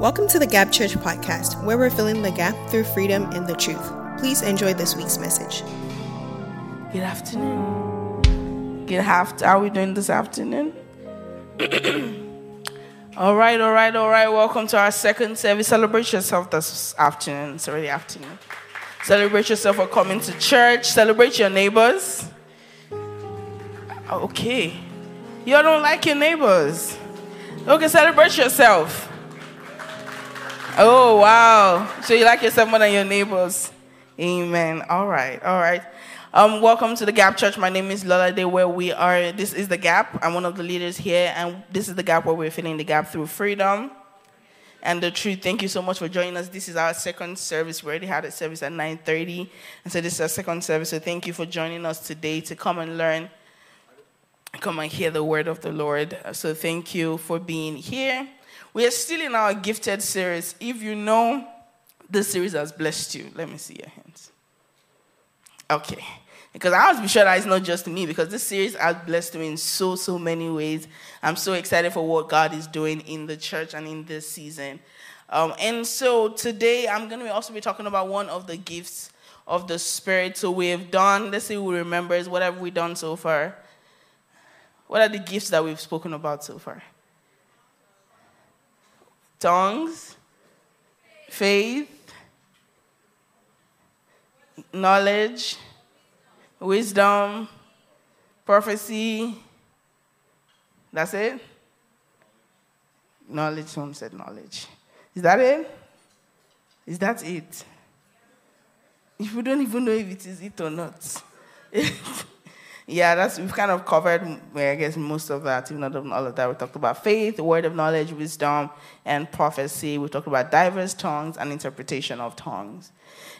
Welcome to the Gap Church podcast, where we're filling the gap through freedom and the truth. Please enjoy this week's message. Good afternoon. Good afternoon. How are we doing this afternoon? all right, all right, all right. Welcome to our second service. Celebrate yourself this afternoon. It's already afternoon. Celebrate yourself for coming to church. Celebrate your neighbors. Okay. You all don't like your neighbors. Okay, celebrate yourself. Oh, wow. So you like yourself more than your neighbors. Amen. All right, all right. Um, welcome to the Gap Church. My name is Lolade, where we are. This is the Gap. I'm one of the leaders here, and this is the Gap where we're filling the gap through freedom and the truth. Thank you so much for joining us. This is our second service. We already had a service at 9:30, and so this is our second service. So thank you for joining us today to come and learn, come and hear the word of the Lord. So thank you for being here. We are still in our gifted series. If you know this series has blessed you, let me see your hands. Okay. Because I want to be sure that it's not just me, because this series has blessed me in so, so many ways. I'm so excited for what God is doing in the church and in this season. Um, and so today I'm going to also be talking about one of the gifts of the Spirit. So we have done, let's see who remembers, what have we done so far? What are the gifts that we've spoken about so far? Tongues, faith, knowledge, wisdom, prophecy. That's it? Knowledge, someone said knowledge. Is that it? Is that it? If we don't even know if it is it or not. yeah, that's we've kind of covered, I guess, most of that, even not all of that. We talked about faith, word of knowledge, wisdom, and prophecy. We talked about diverse tongues and interpretation of tongues.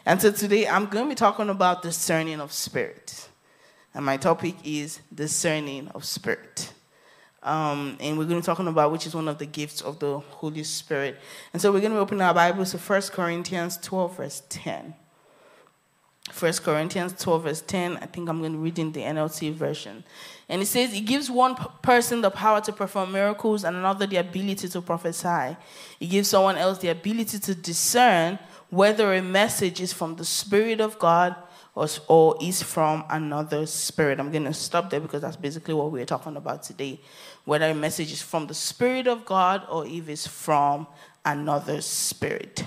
And so today I'm going to be talking about discerning of spirit. And my topic is discerning of spirit. Um, and we're going to be talking about which is one of the gifts of the Holy Spirit. And so we're going to opening our Bibles to 1 Corinthians 12, verse 10. 1 Corinthians 12, verse 10. I think I'm going to read in the NLT version. And it says, It gives one person the power to perform miracles and another the ability to prophesy. It gives someone else the ability to discern whether a message is from the Spirit of God or is from another spirit. I'm going to stop there because that's basically what we're talking about today. Whether a message is from the Spirit of God or if it's from another spirit.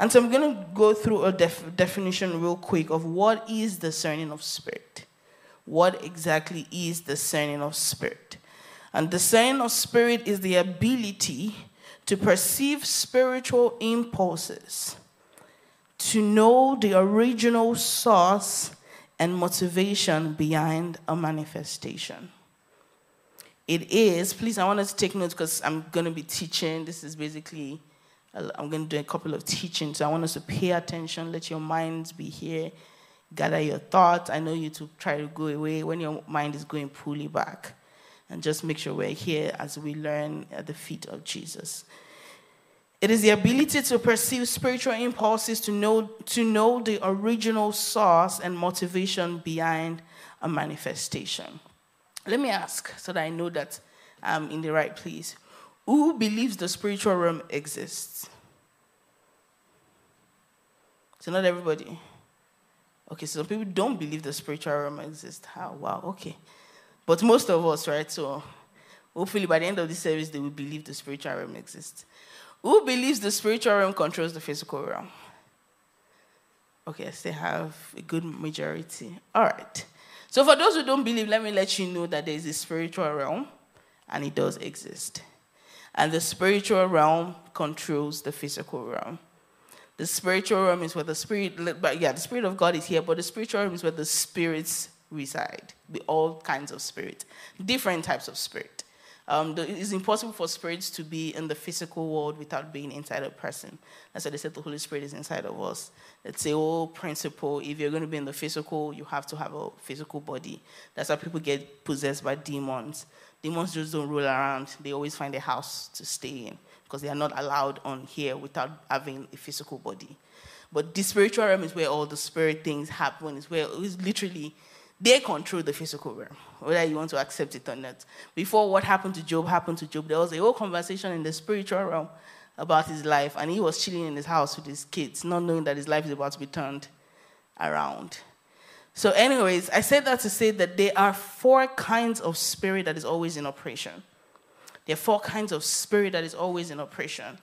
And so I'm going to go through a def- definition real quick of what is discerning of spirit. What exactly is discerning of spirit? And discerning of spirit is the ability to perceive spiritual impulses, to know the original source and motivation behind a manifestation. It is, please, I want to take notes because I'm going to be teaching. This is basically I'm going to do a couple of teachings. So I want us to pay attention, let your minds be here, gather your thoughts. I know you to try to go away when your mind is going, pull back. And just make sure we're here as we learn at the feet of Jesus. It is the ability to perceive spiritual impulses, to know, to know the original source and motivation behind a manifestation. Let me ask so that I know that I'm in the right place. Who believes the spiritual realm exists? So, not everybody. Okay, so some people don't believe the spiritual realm exists. How? Wow, okay. But most of us, right? So, hopefully by the end of this service, they will believe the spiritual realm exists. Who believes the spiritual realm controls the physical realm? Okay, yes, they have a good majority. All right. So, for those who don't believe, let me let you know that there is a spiritual realm and it does exist and the spiritual realm controls the physical realm. The spiritual realm is where the spirit, but yeah, the spirit of God is here, but the spiritual realm is where the spirits reside. The all kinds of spirit, different types of spirit. Um, it's impossible for spirits to be in the physical world without being inside a person. That's why they said the Holy Spirit is inside of us. It's a whole principle. If you're going to be in the physical, you have to have a physical body. That's how people get possessed by demons. Demons just don't roll around. They always find a house to stay in because they are not allowed on here without having a physical body. But the spiritual realm is where all the spirit things happen. It's where it's literally they control the physical realm, whether you want to accept it or not. Before what happened to Job happened to Job, there was a whole conversation in the spiritual realm about his life, and he was chilling in his house with his kids, not knowing that his life is about to be turned around. So, anyways, I said that to say that there are four kinds of spirit that is always in operation. There are four kinds of spirit that is always in operation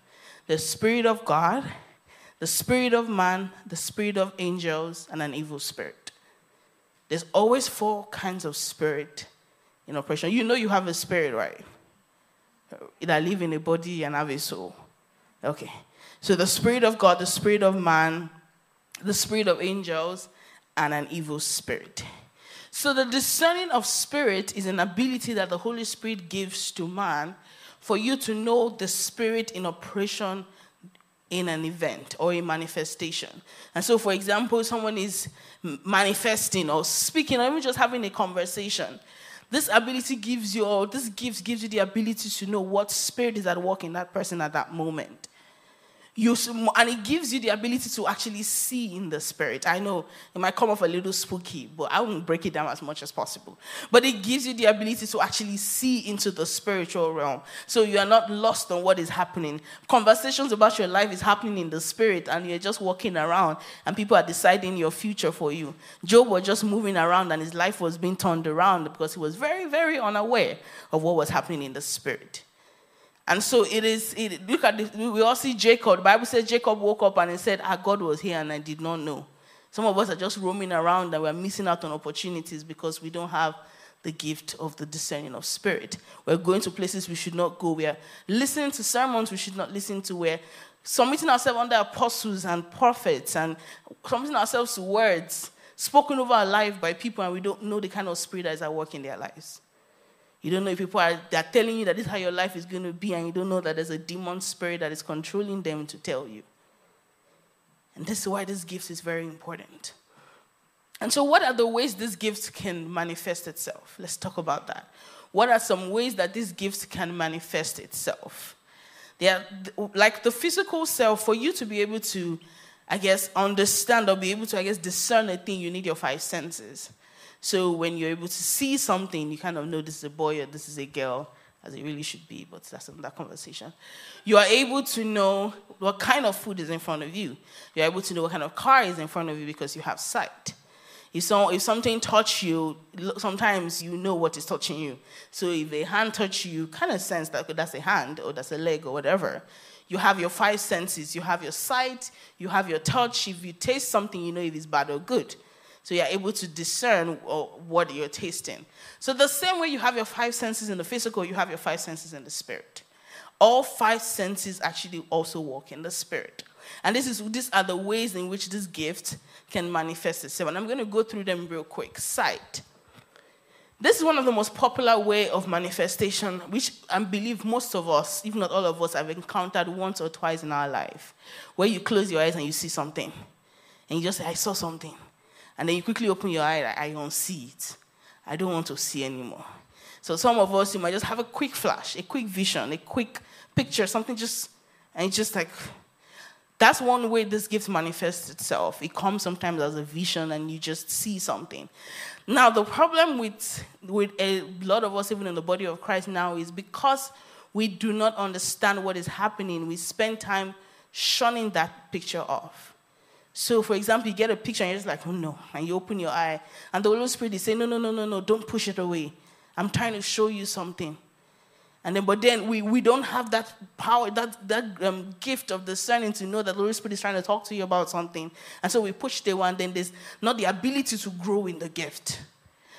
the spirit of God, the spirit of man, the spirit of angels, and an evil spirit. There's always four kinds of spirit in operation. You know you have a spirit, right? That live in a body and have a soul. Okay. So the spirit of God, the spirit of man, the spirit of angels, and an evil spirit. So the discerning of spirit is an ability that the Holy Spirit gives to man for you to know the spirit in operation in an event or a manifestation. And so, for example, someone is manifesting or speaking or even just having a conversation. This ability gives you, or this gift gives you the ability to know what spirit is at work in that person at that moment you and it gives you the ability to actually see in the spirit. I know it might come off a little spooky, but I won't break it down as much as possible. But it gives you the ability to actually see into the spiritual realm. So you are not lost on what is happening. Conversations about your life is happening in the spirit, and you're just walking around, and people are deciding your future for you. Job was just moving around, and his life was being turned around because he was very, very unaware of what was happening in the spirit. And so it is, it, look at this, we all see Jacob. The Bible says Jacob woke up and he said, Our God was here and I did not know. Some of us are just roaming around and we're missing out on opportunities because we don't have the gift of the discerning of spirit. We're going to places we should not go. We're listening to sermons we should not listen to. We're submitting ourselves under apostles and prophets and submitting ourselves to words spoken over our life by people and we don't know the kind of spirit that is at work in their lives. You don't know if people are they're telling you that this is how your life is going to be, and you don't know that there's a demon spirit that is controlling them to tell you. And this is why this gift is very important. And so, what are the ways this gift can manifest itself? Let's talk about that. What are some ways that this gift can manifest itself? They are like the physical self, for you to be able to, I guess, understand or be able to, I guess, discern a thing, you need your five senses. So when you're able to see something, you kind of know this is a boy or this is a girl, as it really should be, but that's another conversation. You are able to know what kind of food is in front of you. You're able to know what kind of car is in front of you because you have sight. If, so, if something touch you, sometimes you know what is touching you. So if a hand touch you, you kind of sense that that's a hand or that's a leg or whatever. You have your five senses. You have your sight, you have your touch. If you taste something, you know if it's bad or good. So you're able to discern uh, what you're tasting. So, the same way you have your five senses in the physical, you have your five senses in the spirit. All five senses actually also work in the spirit. And this is, these are the ways in which this gift can manifest itself. And I'm going to go through them real quick. Sight. This is one of the most popular way of manifestation, which I believe most of us, if not all of us, have encountered once or twice in our life, where you close your eyes and you see something. And you just say, I saw something. And then you quickly open your eye, I don't see it. I don't want to see anymore. So some of us, you might just have a quick flash, a quick vision, a quick picture, something just, and it's just like, that's one way this gift manifests itself. It comes sometimes as a vision and you just see something. Now, the problem with, with a lot of us, even in the body of Christ now, is because we do not understand what is happening, we spend time shunning that picture off. So, for example, you get a picture and you're just like, oh no, and you open your eye, and the Holy Spirit is saying, no, no, no, no, no, don't push it away. I'm trying to show you something. And then, but then we, we don't have that power, that, that um, gift of discerning to know that the Holy Spirit is trying to talk to you about something. And so we push the one, then there's not the ability to grow in the gift.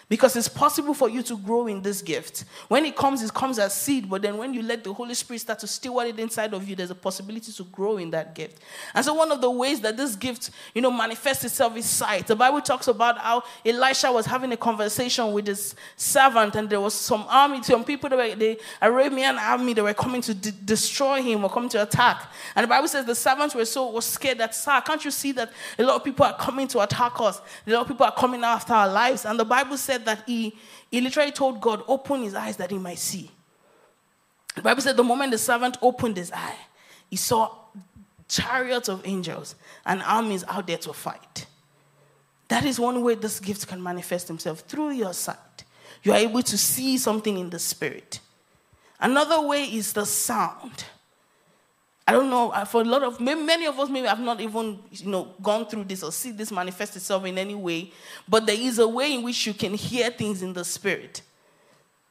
Because it's possible for you to grow in this gift. When it comes, it comes as seed, but then when you let the Holy Spirit start to steward it inside of you, there's a possibility to grow in that gift. And so one of the ways that this gift, you know, manifests itself is sight. The Bible talks about how Elisha was having a conversation with his servant, and there was some army, some people that were the Arabian army that were coming to de- destroy him or coming to attack. And the Bible says the servants were so was scared that, sir, can't you see that a lot of people are coming to attack us? A lot of people are coming after our lives. And the Bible said said that he, he literally told God, open his eyes that he might see. The Bible said the moment the servant opened his eye, he saw chariots of angels and armies out there to fight. That is one way this gift can manifest himself through your sight. You are able to see something in the spirit. Another way is the sound. I don't know, uh, for a lot of, many of us maybe have not even, you know, gone through this or see this manifest itself in any way, but there is a way in which you can hear things in the spirit.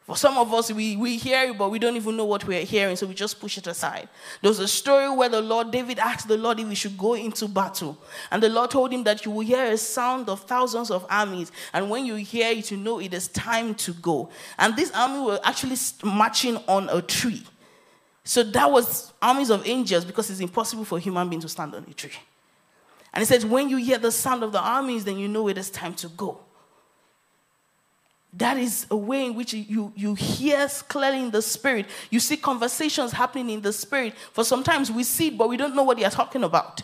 For some of us, we, we hear it, but we don't even know what we're hearing, so we just push it aside. There's a story where the Lord, David asked the Lord if he should go into battle. And the Lord told him that you will hear a sound of thousands of armies. And when you hear it, you know it is time to go. And this army were actually marching on a tree. So that was armies of angels because it's impossible for a human being to stand on a tree. And he said, when you hear the sound of the armies, then you know it is time to go. That is a way in which you, you hear clearly in the spirit. You see conversations happening in the spirit. For sometimes we see it, but we don't know what they are talking about.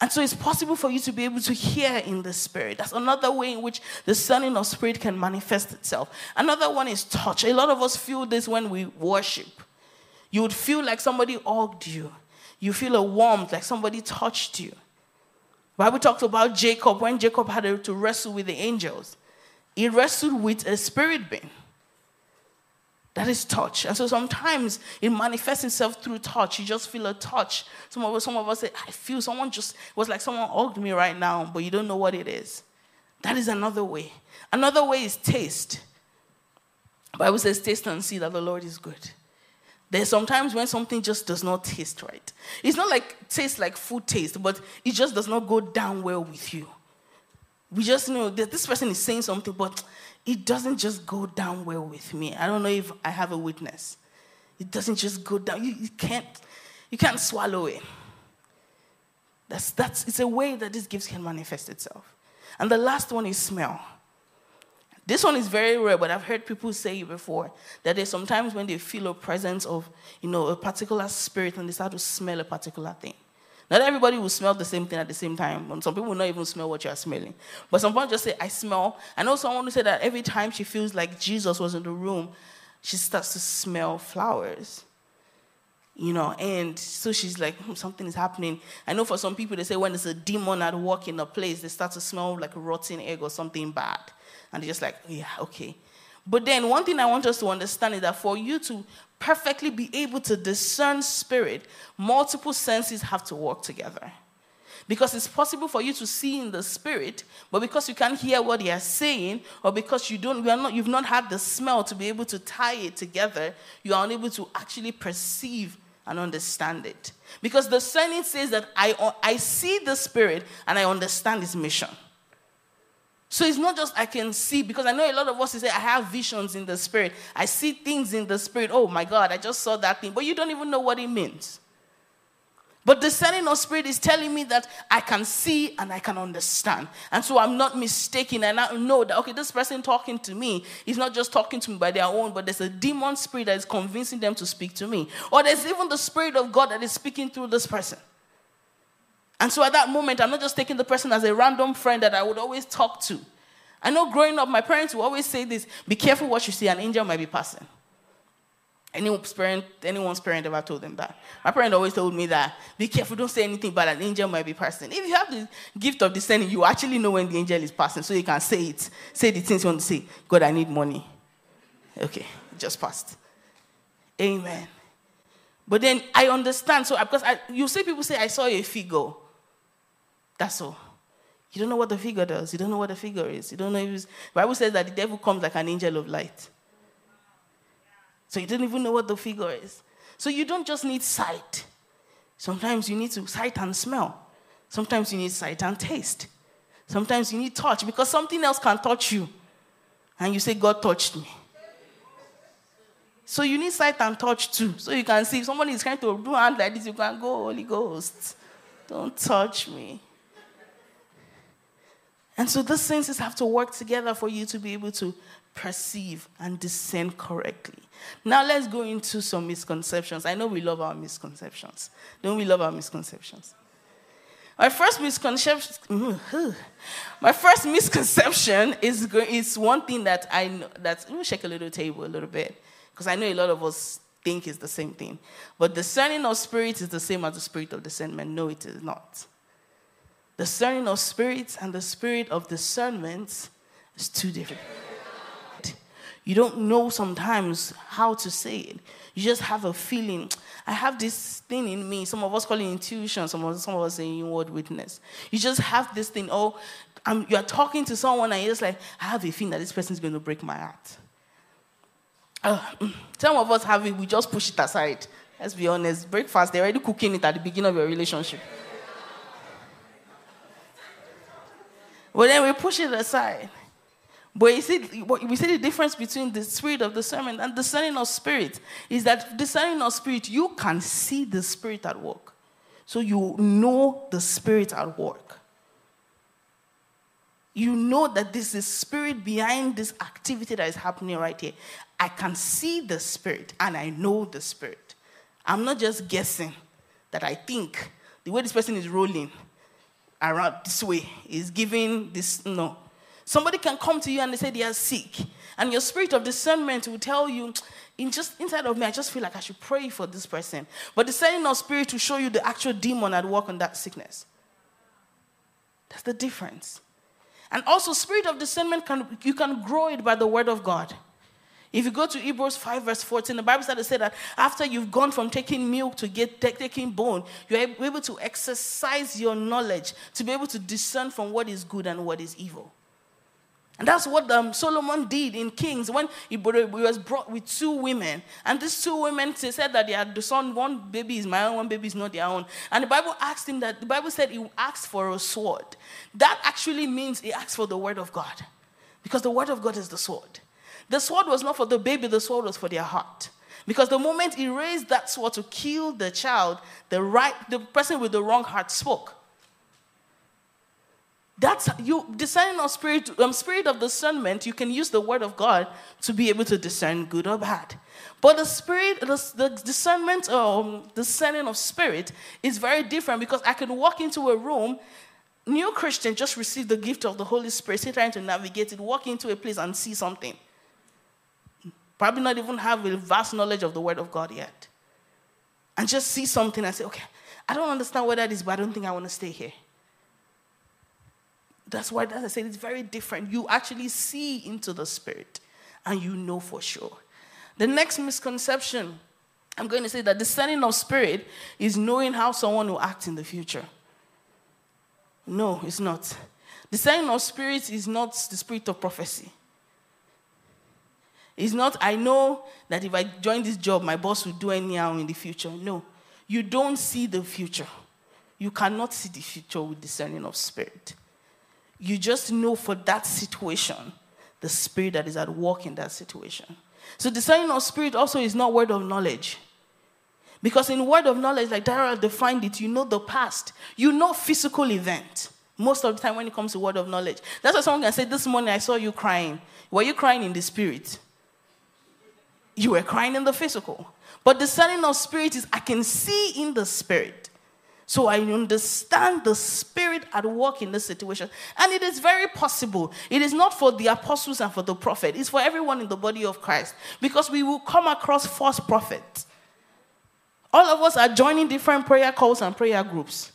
And so it's possible for you to be able to hear in the spirit. That's another way in which the discerning of spirit can manifest itself. Another one is touch. A lot of us feel this when we worship. You would feel like somebody hugged you. You feel a warmth, like somebody touched you. Bible talks about Jacob when Jacob had to wrestle with the angels. He wrestled with a spirit being. That is touch. And so sometimes it manifests itself through touch. You just feel a touch. Some of us, some of us say, I feel someone just it was like someone hugged me right now, but you don't know what it is. That is another way. Another way is taste. Bible says, taste and see that the Lord is good. There's sometimes when something just does not taste right. It's not like taste like food taste, but it just does not go down well with you. We just know that this person is saying something, but it doesn't just go down well with me. I don't know if I have a witness. It doesn't just go down. You, you can't, you can't swallow it. That's, that's, it's a way that this gift can manifest itself. And the last one is smell. This one is very rare, but I've heard people say before that there's sometimes when they feel a presence of, you know, a particular spirit and they start to smell a particular thing. Not everybody will smell the same thing at the same time. And some people will not even smell what you are smelling. But some people just say, I smell. I know someone who said that every time she feels like Jesus was in the room, she starts to smell flowers. You know, and so she's like, hmm, something is happening. I know for some people, they say when there's a demon at work in a place, they start to smell like a rotten egg or something bad. And they're just like, oh, yeah, okay. But then one thing I want us to understand is that for you to perfectly be able to discern spirit, multiple senses have to work together. Because it's possible for you to see in the spirit, but because you can't hear what they are saying, or because you don't, you are not, you've not had the smell to be able to tie it together, you are unable to actually perceive and understand it. Because the sign says that I, I see the spirit and I understand his mission. So it's not just I can see, because I know a lot of us say, I have visions in the spirit. I see things in the spirit. Oh my God, I just saw that thing. But you don't even know what it means. But the discerning of spirit is telling me that I can see and I can understand. And so I'm not mistaken. And I know that, okay, this person talking to me is not just talking to me by their own, but there's a demon spirit that is convincing them to speak to me. Or there's even the spirit of God that is speaking through this person. And so at that moment, I'm not just taking the person as a random friend that I would always talk to. I know growing up, my parents would always say this be careful what you see, an angel might be passing. Anyone's parent, anyone's parent ever told them that. My parent always told me that be careful, don't say anything but an angel might be passing. If you have the gift of discerning, you actually know when the angel is passing, so you can say it. Say the things you want to say. God, I need money. Okay, just passed. Amen. But then I understand. So because I, you see people say, I saw a figure. That's all. You don't know what the figure does. You don't know what the figure is. You don't know if it's, Bible says that the devil comes like an angel of light. So you don't even know what the figure is. So you don't just need sight. Sometimes you need to sight and smell. Sometimes you need sight and taste. Sometimes you need touch because something else can touch you. And you say, God touched me. So you need sight and touch too. So you can see if somebody is trying to do hand like this, you can go, Holy Ghost. Don't touch me. And so these senses have to work together for you to be able to perceive and discern correctly. Now let's go into some misconceptions. I know we love our misconceptions. Don't we love our misconceptions? My first misconception, my first misconception is, is one thing that I know, that, let me shake a little table a little bit, because I know a lot of us think it's the same thing. But discerning of spirit is the same as the spirit of discernment. No, it is not. Discerning of spirits and the spirit of discernment is two different. You don't know sometimes how to say it. You just have a feeling. I have this thing in me. Some of us call it intuition. Some of, some of us say inward witness. You just have this thing. Oh, I'm, you're talking to someone and you're just like, I have a feeling that this person is going to break my heart. Uh, some of us have it. We just push it aside. Let's be honest. Breakfast, they're already cooking it at the beginning of your relationship. But then we push it aside. But you see, we see the difference between the spirit of discernment and discerning of spirit is that discerning of spirit, you can see the spirit at work. So you know the spirit at work. You know that this is spirit behind this activity that is happening right here. I can see the spirit and I know the spirit. I'm not just guessing that I think the way this person is rolling around this way is giving this. No. Somebody can come to you and they say they are sick, and your spirit of discernment will tell you, in just inside of me, I just feel like I should pray for this person. But discerning of spirit will show you the actual demon at work on that sickness. That's the difference. And also, spirit of discernment can you can grow it by the word of God. If you go to Hebrews 5, verse 14, the Bible says that after you've gone from taking milk to get taking bone, you're able to exercise your knowledge to be able to discern from what is good and what is evil. And that's what um, Solomon did in Kings when he, was brought with two women. And these two women they said that they had the son, one baby is my own, one baby is not their own. And the Bible asked him that, the Bible said he asked for a sword. That actually means he asked for the word of God. Because the word of God is the sword. The sword was not for the baby, the sword was for their heart. Because the moment he raised that sword to kill the child, the right, the person with the wrong heart spoke. That's you discerning of spirit, um, spirit of discernment. You can use the word of God to be able to discern good or bad. But the spirit, the, the discernment, um, discerning of spirit is very different because I can walk into a room new Christian just received the gift of the Holy Spirit, still trying to navigate it, walk into a place and see something. Probably not even have a vast knowledge of the Word of God yet. And just see something and say, okay, I don't understand what that is, but I don't think I want to stay here. That's why, as I said, it's very different. You actually see into the Spirit and you know for sure. The next misconception, I'm going to say that discerning of spirit is knowing how someone will act in the future. No, it's not. Discerning of spirit is not the spirit of prophecy. It's not, I know that if I join this job, my boss will do anyhow in the future. No. You don't see the future. You cannot see the future with discerning of spirit. You just know for that situation the spirit that is at work in that situation. So discerning of spirit also is not word of knowledge. Because in word of knowledge, like Dara defined it, you know the past. You know physical event. Most of the time when it comes to word of knowledge. That's why someone can say, This morning I saw you crying. Were you crying in the spirit? You were crying in the physical. But discerning of spirit is I can see in the spirit. So I understand the spirit at work in this situation. And it is very possible. It is not for the apostles and for the prophet, it's for everyone in the body of Christ. Because we will come across false prophets. All of us are joining different prayer calls and prayer groups.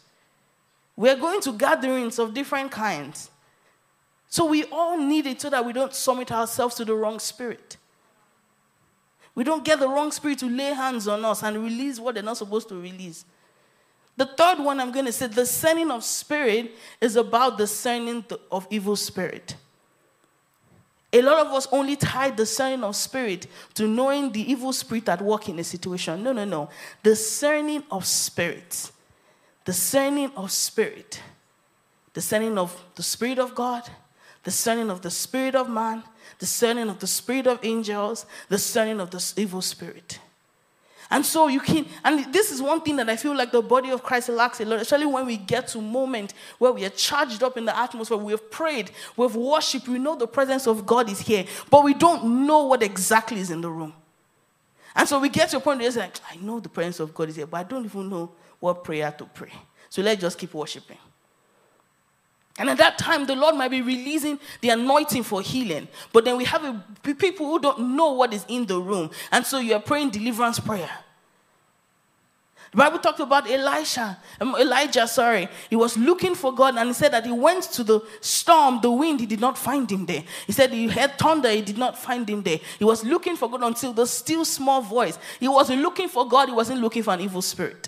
We're going to gatherings of different kinds. So we all need it so that we don't submit ourselves to the wrong spirit. We don't get the wrong spirit to lay hands on us and release what they're not supposed to release. The third one I'm going to say, discerning of spirit is about discerning of evil spirit. A lot of us only tie discerning of spirit to knowing the evil spirit at work in a situation. No, no, no. Discerning of spirit, discerning of spirit, the sending of the spirit of God, the sending of the spirit of man, sending of the spirit of angels, the sending of the evil spirit. And so you can, and this is one thing that I feel like the body of Christ lacks a lot, especially when we get to a moment where we are charged up in the atmosphere, we have prayed, we've worshiped, we know the presence of God is here, but we don't know what exactly is in the room. And so we get to a point where it's like, I know the presence of God is here, but I don't even know what prayer to pray. So let's just keep worshiping. And at that time, the Lord might be releasing the anointing for healing. But then we have a, people who don't know what is in the room. And so you are praying deliverance prayer. The Bible talked about Elisha, um, Elijah, sorry. He was looking for God and he said that he went to the storm, the wind, he did not find him there. He said he heard thunder, he did not find him there. He was looking for God until the still small voice. He wasn't looking for God, he wasn't looking for an evil spirit.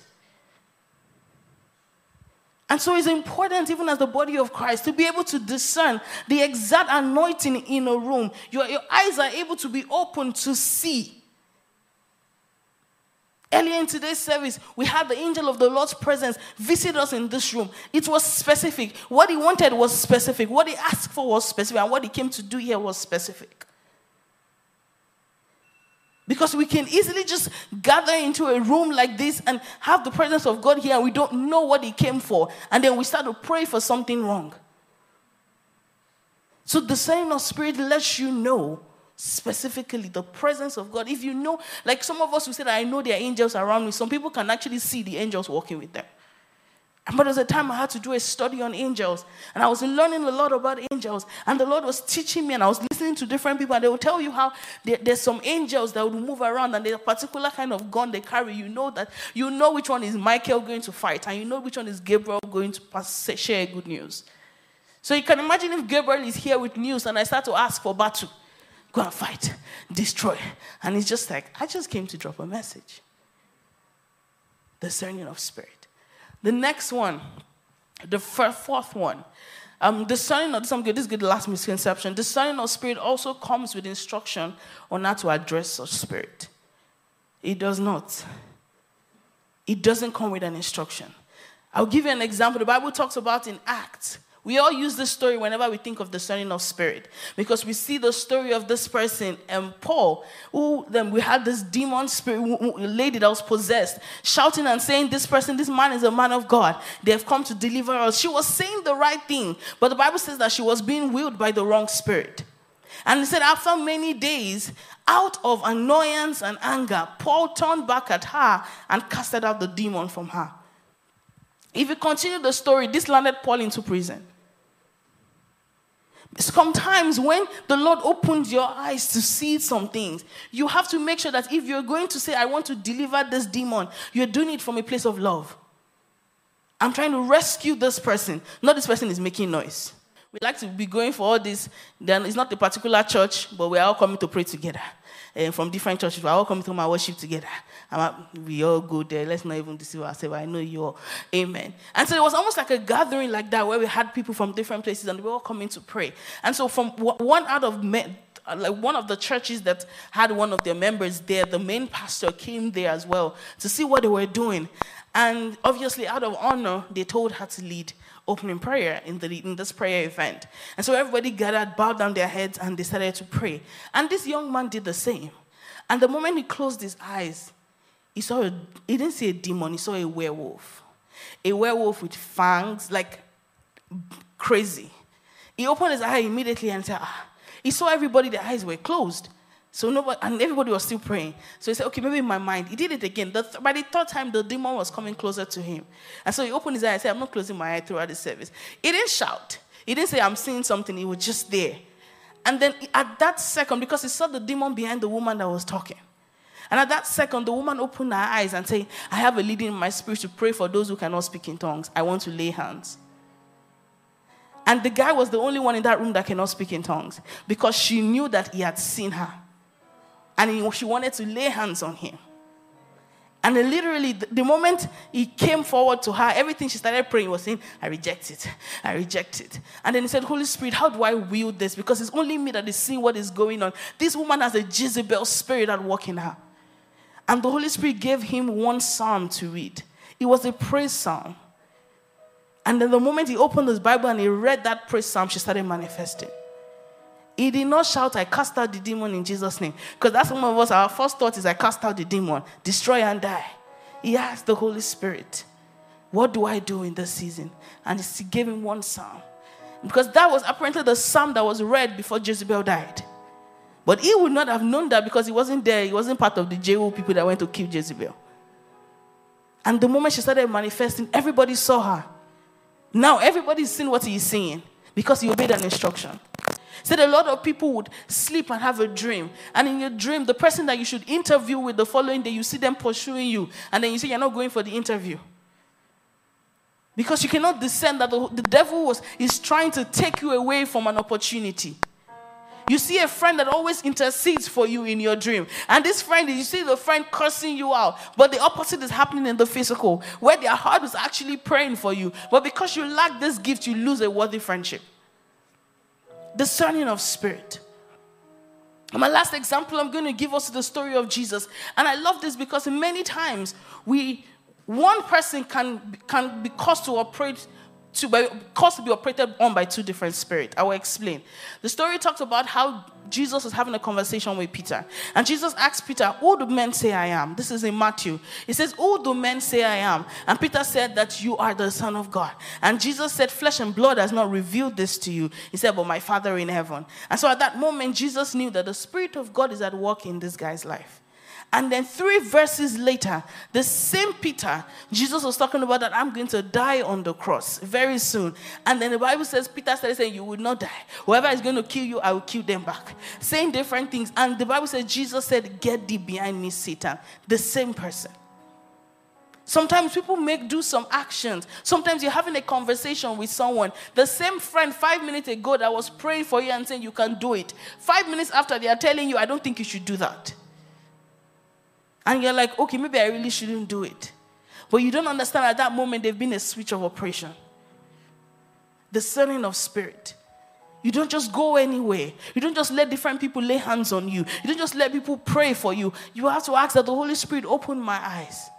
And so it's important, even as the body of Christ, to be able to discern the exact anointing in a room. Your, your eyes are able to be open to see. Earlier in today's service, we had the angel of the Lord's presence visit us in this room. It was specific. What he wanted was specific. What he asked for was specific. And what he came to do here was specific. Because we can easily just gather into a room like this and have the presence of God here and we don't know what He came for. And then we start to pray for something wrong. So the sign of spirit lets you know specifically the presence of God. If you know, like some of us who said, I know there are angels around me, some people can actually see the angels walking with them. But there's a time I had to do a study on angels, and I was learning a lot about angels. And the Lord was teaching me, and I was listening to different people, and they will tell you how there, there's some angels that would move around, and there's a particular kind of gun they carry. You know that you know which one is Michael going to fight, and you know which one is Gabriel going to pass, share good news. So you can imagine if Gabriel is here with news, and I start to ask for battle, go and fight, destroy, and he's just like, I just came to drop a message. Discerning of spirit. The next one, the fourth one, um, discerning of some good, this is good last misconception. Discerning of spirit also comes with instruction on how to address such spirit. It does not. It doesn't come with an instruction. I'll give you an example. The Bible talks about in Acts we all use this story whenever we think of the discerning of spirit because we see the story of this person and Paul, who then we had this demon spirit lady that was possessed, shouting and saying, This person, this man is a man of God. They have come to deliver us. She was saying the right thing, but the Bible says that she was being wheeled by the wrong spirit. And he said, after many days, out of annoyance and anger, Paul turned back at her and casted out the demon from her. If you continue the story, this landed Paul into prison. Sometimes, when the Lord opens your eyes to see some things, you have to make sure that if you're going to say, I want to deliver this demon, you're doing it from a place of love. I'm trying to rescue this person, not this person is making noise. We like to be going for all this, then it's not a particular church, but we're all coming to pray together uh, from different churches. We're all coming to my worship together. we all go there. Let's not even deceive ourselves. I know you all. Amen. And so it was almost like a gathering like that where we had people from different places and they were all coming to pray. And so from one out of men, like one of the churches that had one of their members there, the main pastor came there as well to see what they were doing. And obviously, out of honor, they told her to lead opening prayer in, the, in this prayer event. And so everybody gathered, bowed down their heads, and decided to pray. And this young man did the same. And the moment he closed his eyes, he saw a, he didn't see a demon, he saw a werewolf. A werewolf with fangs, like crazy. He opened his eye immediately and said, ah. He saw everybody, their eyes were closed. So nobody, and everybody was still praying. So he said, okay, maybe in my mind. He did it again. The th- by the third time, the demon was coming closer to him. And so he opened his eye and said, I'm not closing my eye throughout the service. He didn't shout. He didn't say, I'm seeing something. He was just there. And then at that second, because he saw the demon behind the woman that was talking. And at that second, the woman opened her eyes and said, I have a leading in my spirit to pray for those who cannot speak in tongues. I want to lay hands. And the guy was the only one in that room that cannot speak in tongues because she knew that he had seen her and he, she wanted to lay hands on him. And literally, the moment he came forward to her, everything she started praying was saying, I reject it. I reject it. And then he said, Holy Spirit, how do I wield this? Because it's only me that is seeing what is going on. This woman has a Jezebel spirit at work in her. And the Holy Spirit gave him one psalm to read. It was a praise psalm. And then the moment he opened his Bible and he read that praise psalm, she started manifesting. He did not shout, I cast out the demon in Jesus' name. Because that's some of us, our first thought is, I cast out the demon, destroy and die. He asked the Holy Spirit, What do I do in this season? And he gave him one psalm. Because that was apparently the psalm that was read before Jezebel died. But he would not have known that because he wasn't there. He wasn't part of the Jehu people that went to kill Jezebel. And the moment she started manifesting, everybody saw her. Now everybody's seeing what he's seeing because he obeyed an instruction. Said a lot of people would sleep and have a dream. And in your dream, the person that you should interview with the following day, you see them pursuing you. And then you say you're not going for the interview. Because you cannot discern that the, the devil was, is trying to take you away from an opportunity. You see a friend that always intercedes for you in your dream. And this friend, you see the friend cursing you out. But the opposite is happening in the physical, where their heart is actually praying for you. But because you lack this gift, you lose a worthy friendship. Discerning of spirit. And my last example I'm going to give us the story of Jesus. And I love this because many times we one person can, can be caused to operate to caused to be operated on by two different spirits. I will explain. The story talks about how Jesus was having a conversation with Peter. And Jesus asked Peter, Who do men say I am? This is in Matthew. He says, Who do men say I am? And Peter said that you are the Son of God. And Jesus said, Flesh and blood has not revealed this to you. He said, But my Father in heaven. And so at that moment, Jesus knew that the Spirit of God is at work in this guy's life. And then three verses later, the same Peter, Jesus was talking about that I'm going to die on the cross very soon. And then the Bible says, Peter started saying, You will not die. Whoever is going to kill you, I will kill them back. Saying different things. And the Bible says, Jesus said, Get thee behind me, Satan. The same person. Sometimes people make do some actions. Sometimes you're having a conversation with someone. The same friend five minutes ago that was praying for you and saying you can do it. Five minutes after they are telling you, I don't think you should do that. And you're like, okay, maybe I really shouldn't do it. But you don't understand at that moment there's been a switch of operation. Discerning of spirit. You don't just go anywhere. You don't just let different people lay hands on you. You don't just let people pray for you. You have to ask that the Holy Spirit open my eyes.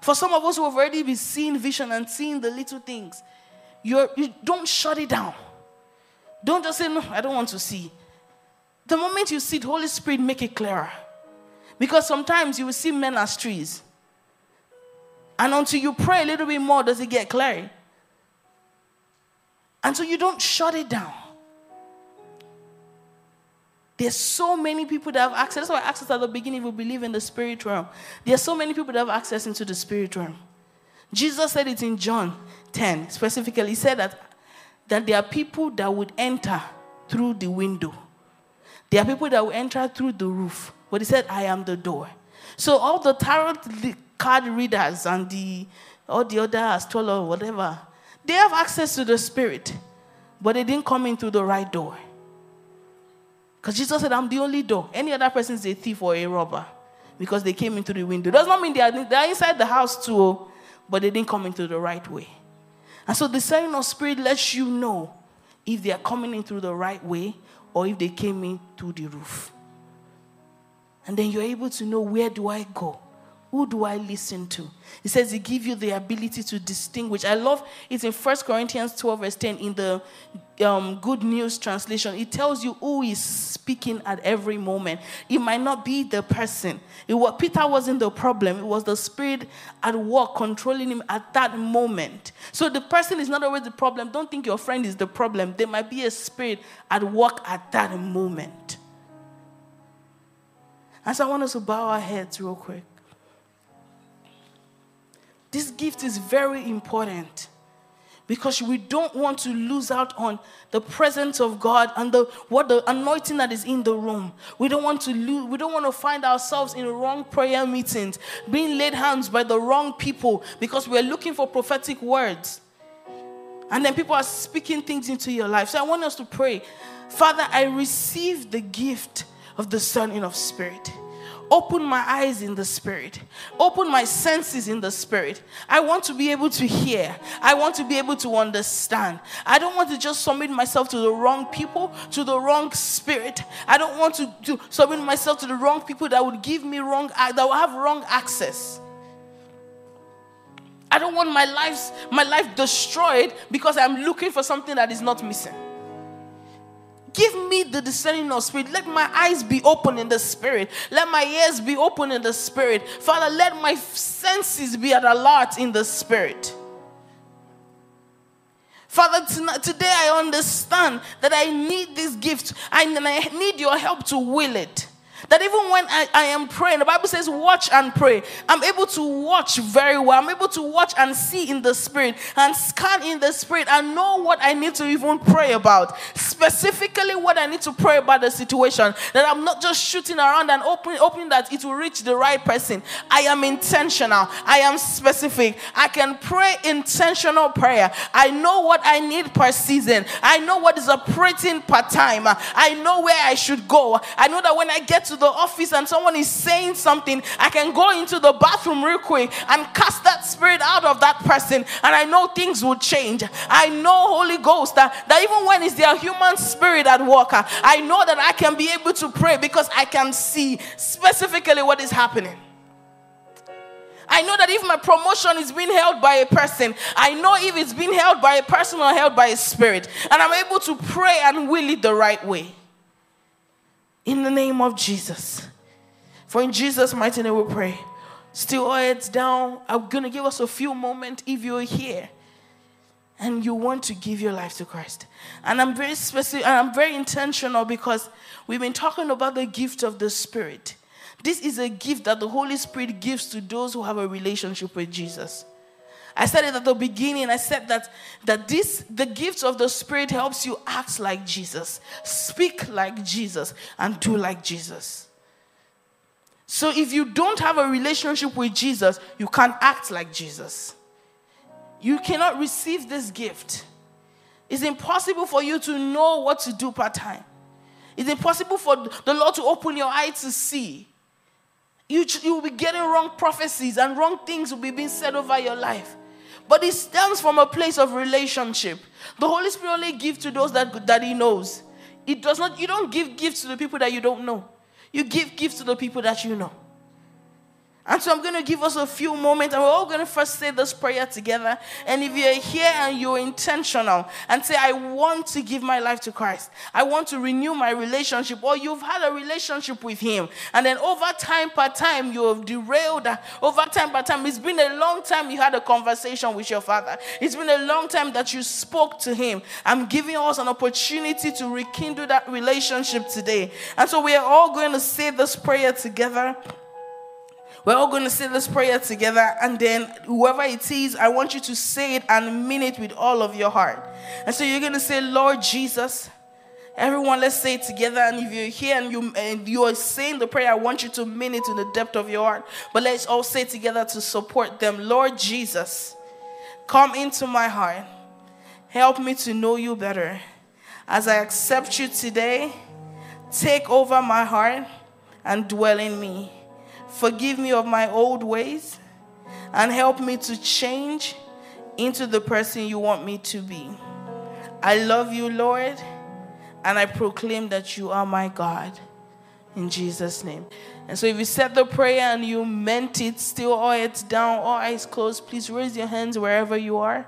For some of us who have already been seeing vision and seeing the little things, you're, you don't shut it down. Don't just say, No, I don't want to see. The moment you see the Holy Spirit, make it clearer. Because sometimes you will see men as trees. And until you pray a little bit more, does it get clear? And so you don't shut it down. There's so many people that have access. That's why I asked at the beginning if we believe in the spirit realm. There are so many people that have access into the spirit realm. Jesus said it in John 10 specifically. He said that, that there are people that would enter through the window. There are people that will enter through the roof. But he said, I am the door. So all the tarot card readers and the all the other astrologers, whatever, they have access to the spirit, but they didn't come in through the right door. Because Jesus said, I'm the only door. Any other person is a thief or a robber because they came into the window. Does not mean they are, they are inside the house too, but they didn't come into the right way. And so the sign of spirit lets you know if they are coming in through the right way or if they came in through the roof. And then you're able to know where do I go? Who do I listen to? He says he gives you the ability to distinguish. I love it in 1 Corinthians 12, verse 10 in the um, Good News translation. It tells you who is speaking at every moment. It might not be the person. It was, Peter wasn't the problem, it was the spirit at work controlling him at that moment. So the person is not always the problem. Don't think your friend is the problem. There might be a spirit at work at that moment. And so I want us to bow our heads real quick. This gift is very important because we don't want to lose out on the presence of God and the what the anointing that is in the room. We don't want to lose, we don't want to find ourselves in wrong prayer meetings, being laid hands by the wrong people because we're looking for prophetic words. And then people are speaking things into your life. So I want us to pray. Father, I receive the gift of the Son in of Spirit. Open my eyes in the Spirit. Open my senses in the Spirit. I want to be able to hear. I want to be able to understand. I don't want to just submit myself to the wrong people, to the wrong spirit. I don't want to, to submit myself to the wrong people that would give me wrong, that will have wrong access. I don't want my life, my life destroyed because I'm looking for something that is not missing. Give me the discerning of spirit. Let my eyes be open in the spirit. Let my ears be open in the spirit. Father, let my senses be at alert in the spirit. Father, today I understand that I need this gift and I need your help to will it. That even when I, I am praying, the Bible says, watch and pray. I'm able to watch very well. I'm able to watch and see in the spirit and scan in the spirit and know what I need to even pray about. Specifically, what I need to pray about the situation. That I'm not just shooting around and hoping, hoping that it will reach the right person. I am intentional. I am specific. I can pray intentional prayer. I know what I need per season. I know what is operating per time. I know where I should go. I know that when I get to the office and someone is saying something, I can go into the bathroom real quick and cast that spirit out of that person. And I know things will change. I know, Holy Ghost, that, that even when it's their human spirit at work, uh, I know that I can be able to pray because I can see specifically what is happening. I know that if my promotion is being held by a person, I know if it's being held by a person or held by a spirit. And I'm able to pray and will it the right way. In the name of Jesus. For in Jesus' mighty name we pray. Still all heads down. I'm going to give us a few moments if you're here and you want to give your life to Christ. And I'm very specific and I'm very intentional because we've been talking about the gift of the Spirit. This is a gift that the Holy Spirit gives to those who have a relationship with Jesus. I said it at the beginning. I said that, that this the gift of the Spirit helps you act like Jesus, speak like Jesus, and do like Jesus. So if you don't have a relationship with Jesus, you can't act like Jesus. You cannot receive this gift. It's impossible for you to know what to do part time. It's impossible for the Lord to open your eyes to see. You, you will be getting wrong prophecies and wrong things will be being said over your life. But it stems from a place of relationship. The Holy Spirit only gives to those that, that He knows. It does not, you don't give gifts to the people that you don't know. You give gifts to the people that you know. And so I'm going to give us a few moments, and we're all going to first say this prayer together. And if you're here and you're intentional and say, I want to give my life to Christ, I want to renew my relationship, or you've had a relationship with Him, and then over time per time you have derailed, that. over time per time, it's been a long time you had a conversation with your Father, it's been a long time that you spoke to Him. I'm giving us an opportunity to rekindle that relationship today. And so we are all going to say this prayer together. We're all going to say this prayer together, and then whoever it is, I want you to say it and mean it with all of your heart. And so you're going to say, Lord Jesus. Everyone, let's say it together. And if you're here and you and you are saying the prayer, I want you to mean it in the depth of your heart. But let's all say together to support them. Lord Jesus, come into my heart. Help me to know you better. As I accept you today, take over my heart and dwell in me. Forgive me of my old ways and help me to change into the person you want me to be. I love you, Lord, and I proclaim that you are my God. In Jesus' name. And so, if you said the prayer and you meant it, still all heads down, all eyes closed, please raise your hands wherever you are.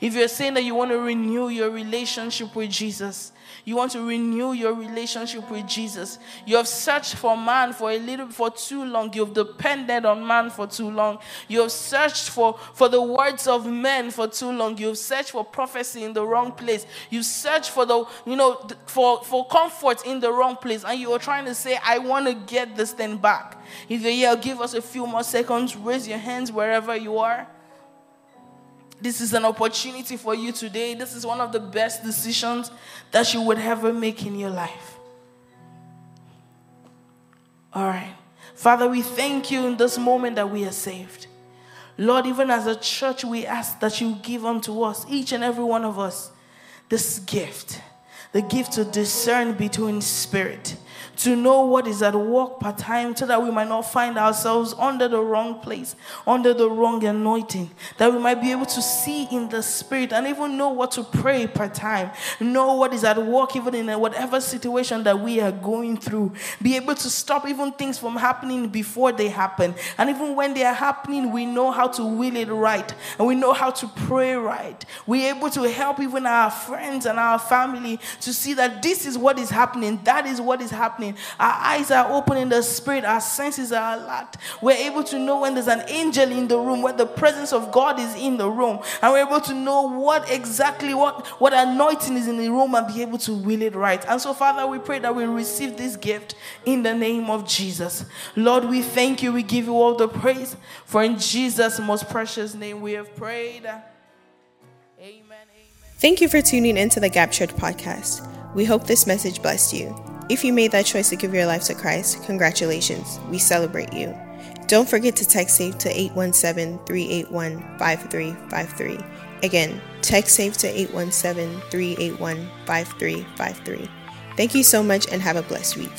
If you're saying that you want to renew your relationship with Jesus, you want to renew your relationship with Jesus. You have searched for man for a little for too long. You've depended on man for too long. You have searched for, for the words of men for too long. You've searched for prophecy in the wrong place. You searched for the, you know, for, for comfort in the wrong place. And you are trying to say, I want to get this thing back. If you're give us a few more seconds. Raise your hands wherever you are. This is an opportunity for you today. This is one of the best decisions that you would ever make in your life. All right. Father, we thank you in this moment that we are saved. Lord, even as a church, we ask that you give unto us, each and every one of us, this gift the gift to discern between spirit to know what is at work part time so that we might not find ourselves under the wrong place, under the wrong anointing, that we might be able to see in the spirit and even know what to pray part time, know what is at work even in whatever situation that we are going through, be able to stop even things from happening before they happen. And even when they are happening, we know how to will it right and we know how to pray right. We're able to help even our friends and our family to see that this is what is happening, that is what is happening. Our eyes are open in the spirit, our senses are alert. We're able to know when there's an angel in the room, when the presence of God is in the room, and we're able to know what exactly what, what anointing is in the room and be able to will it right. And so, Father, we pray that we receive this gift in the name of Jesus. Lord, we thank you, we give you all the praise, for in Jesus' most precious name we have prayed. Amen. Thank you for tuning into the Gap Church podcast. We hope this message blessed you. If you made that choice to give your life to Christ, congratulations. We celebrate you. Don't forget to text SAVE to 817 381 5353. Again, text SAVE to 817 381 5353. Thank you so much and have a blessed week.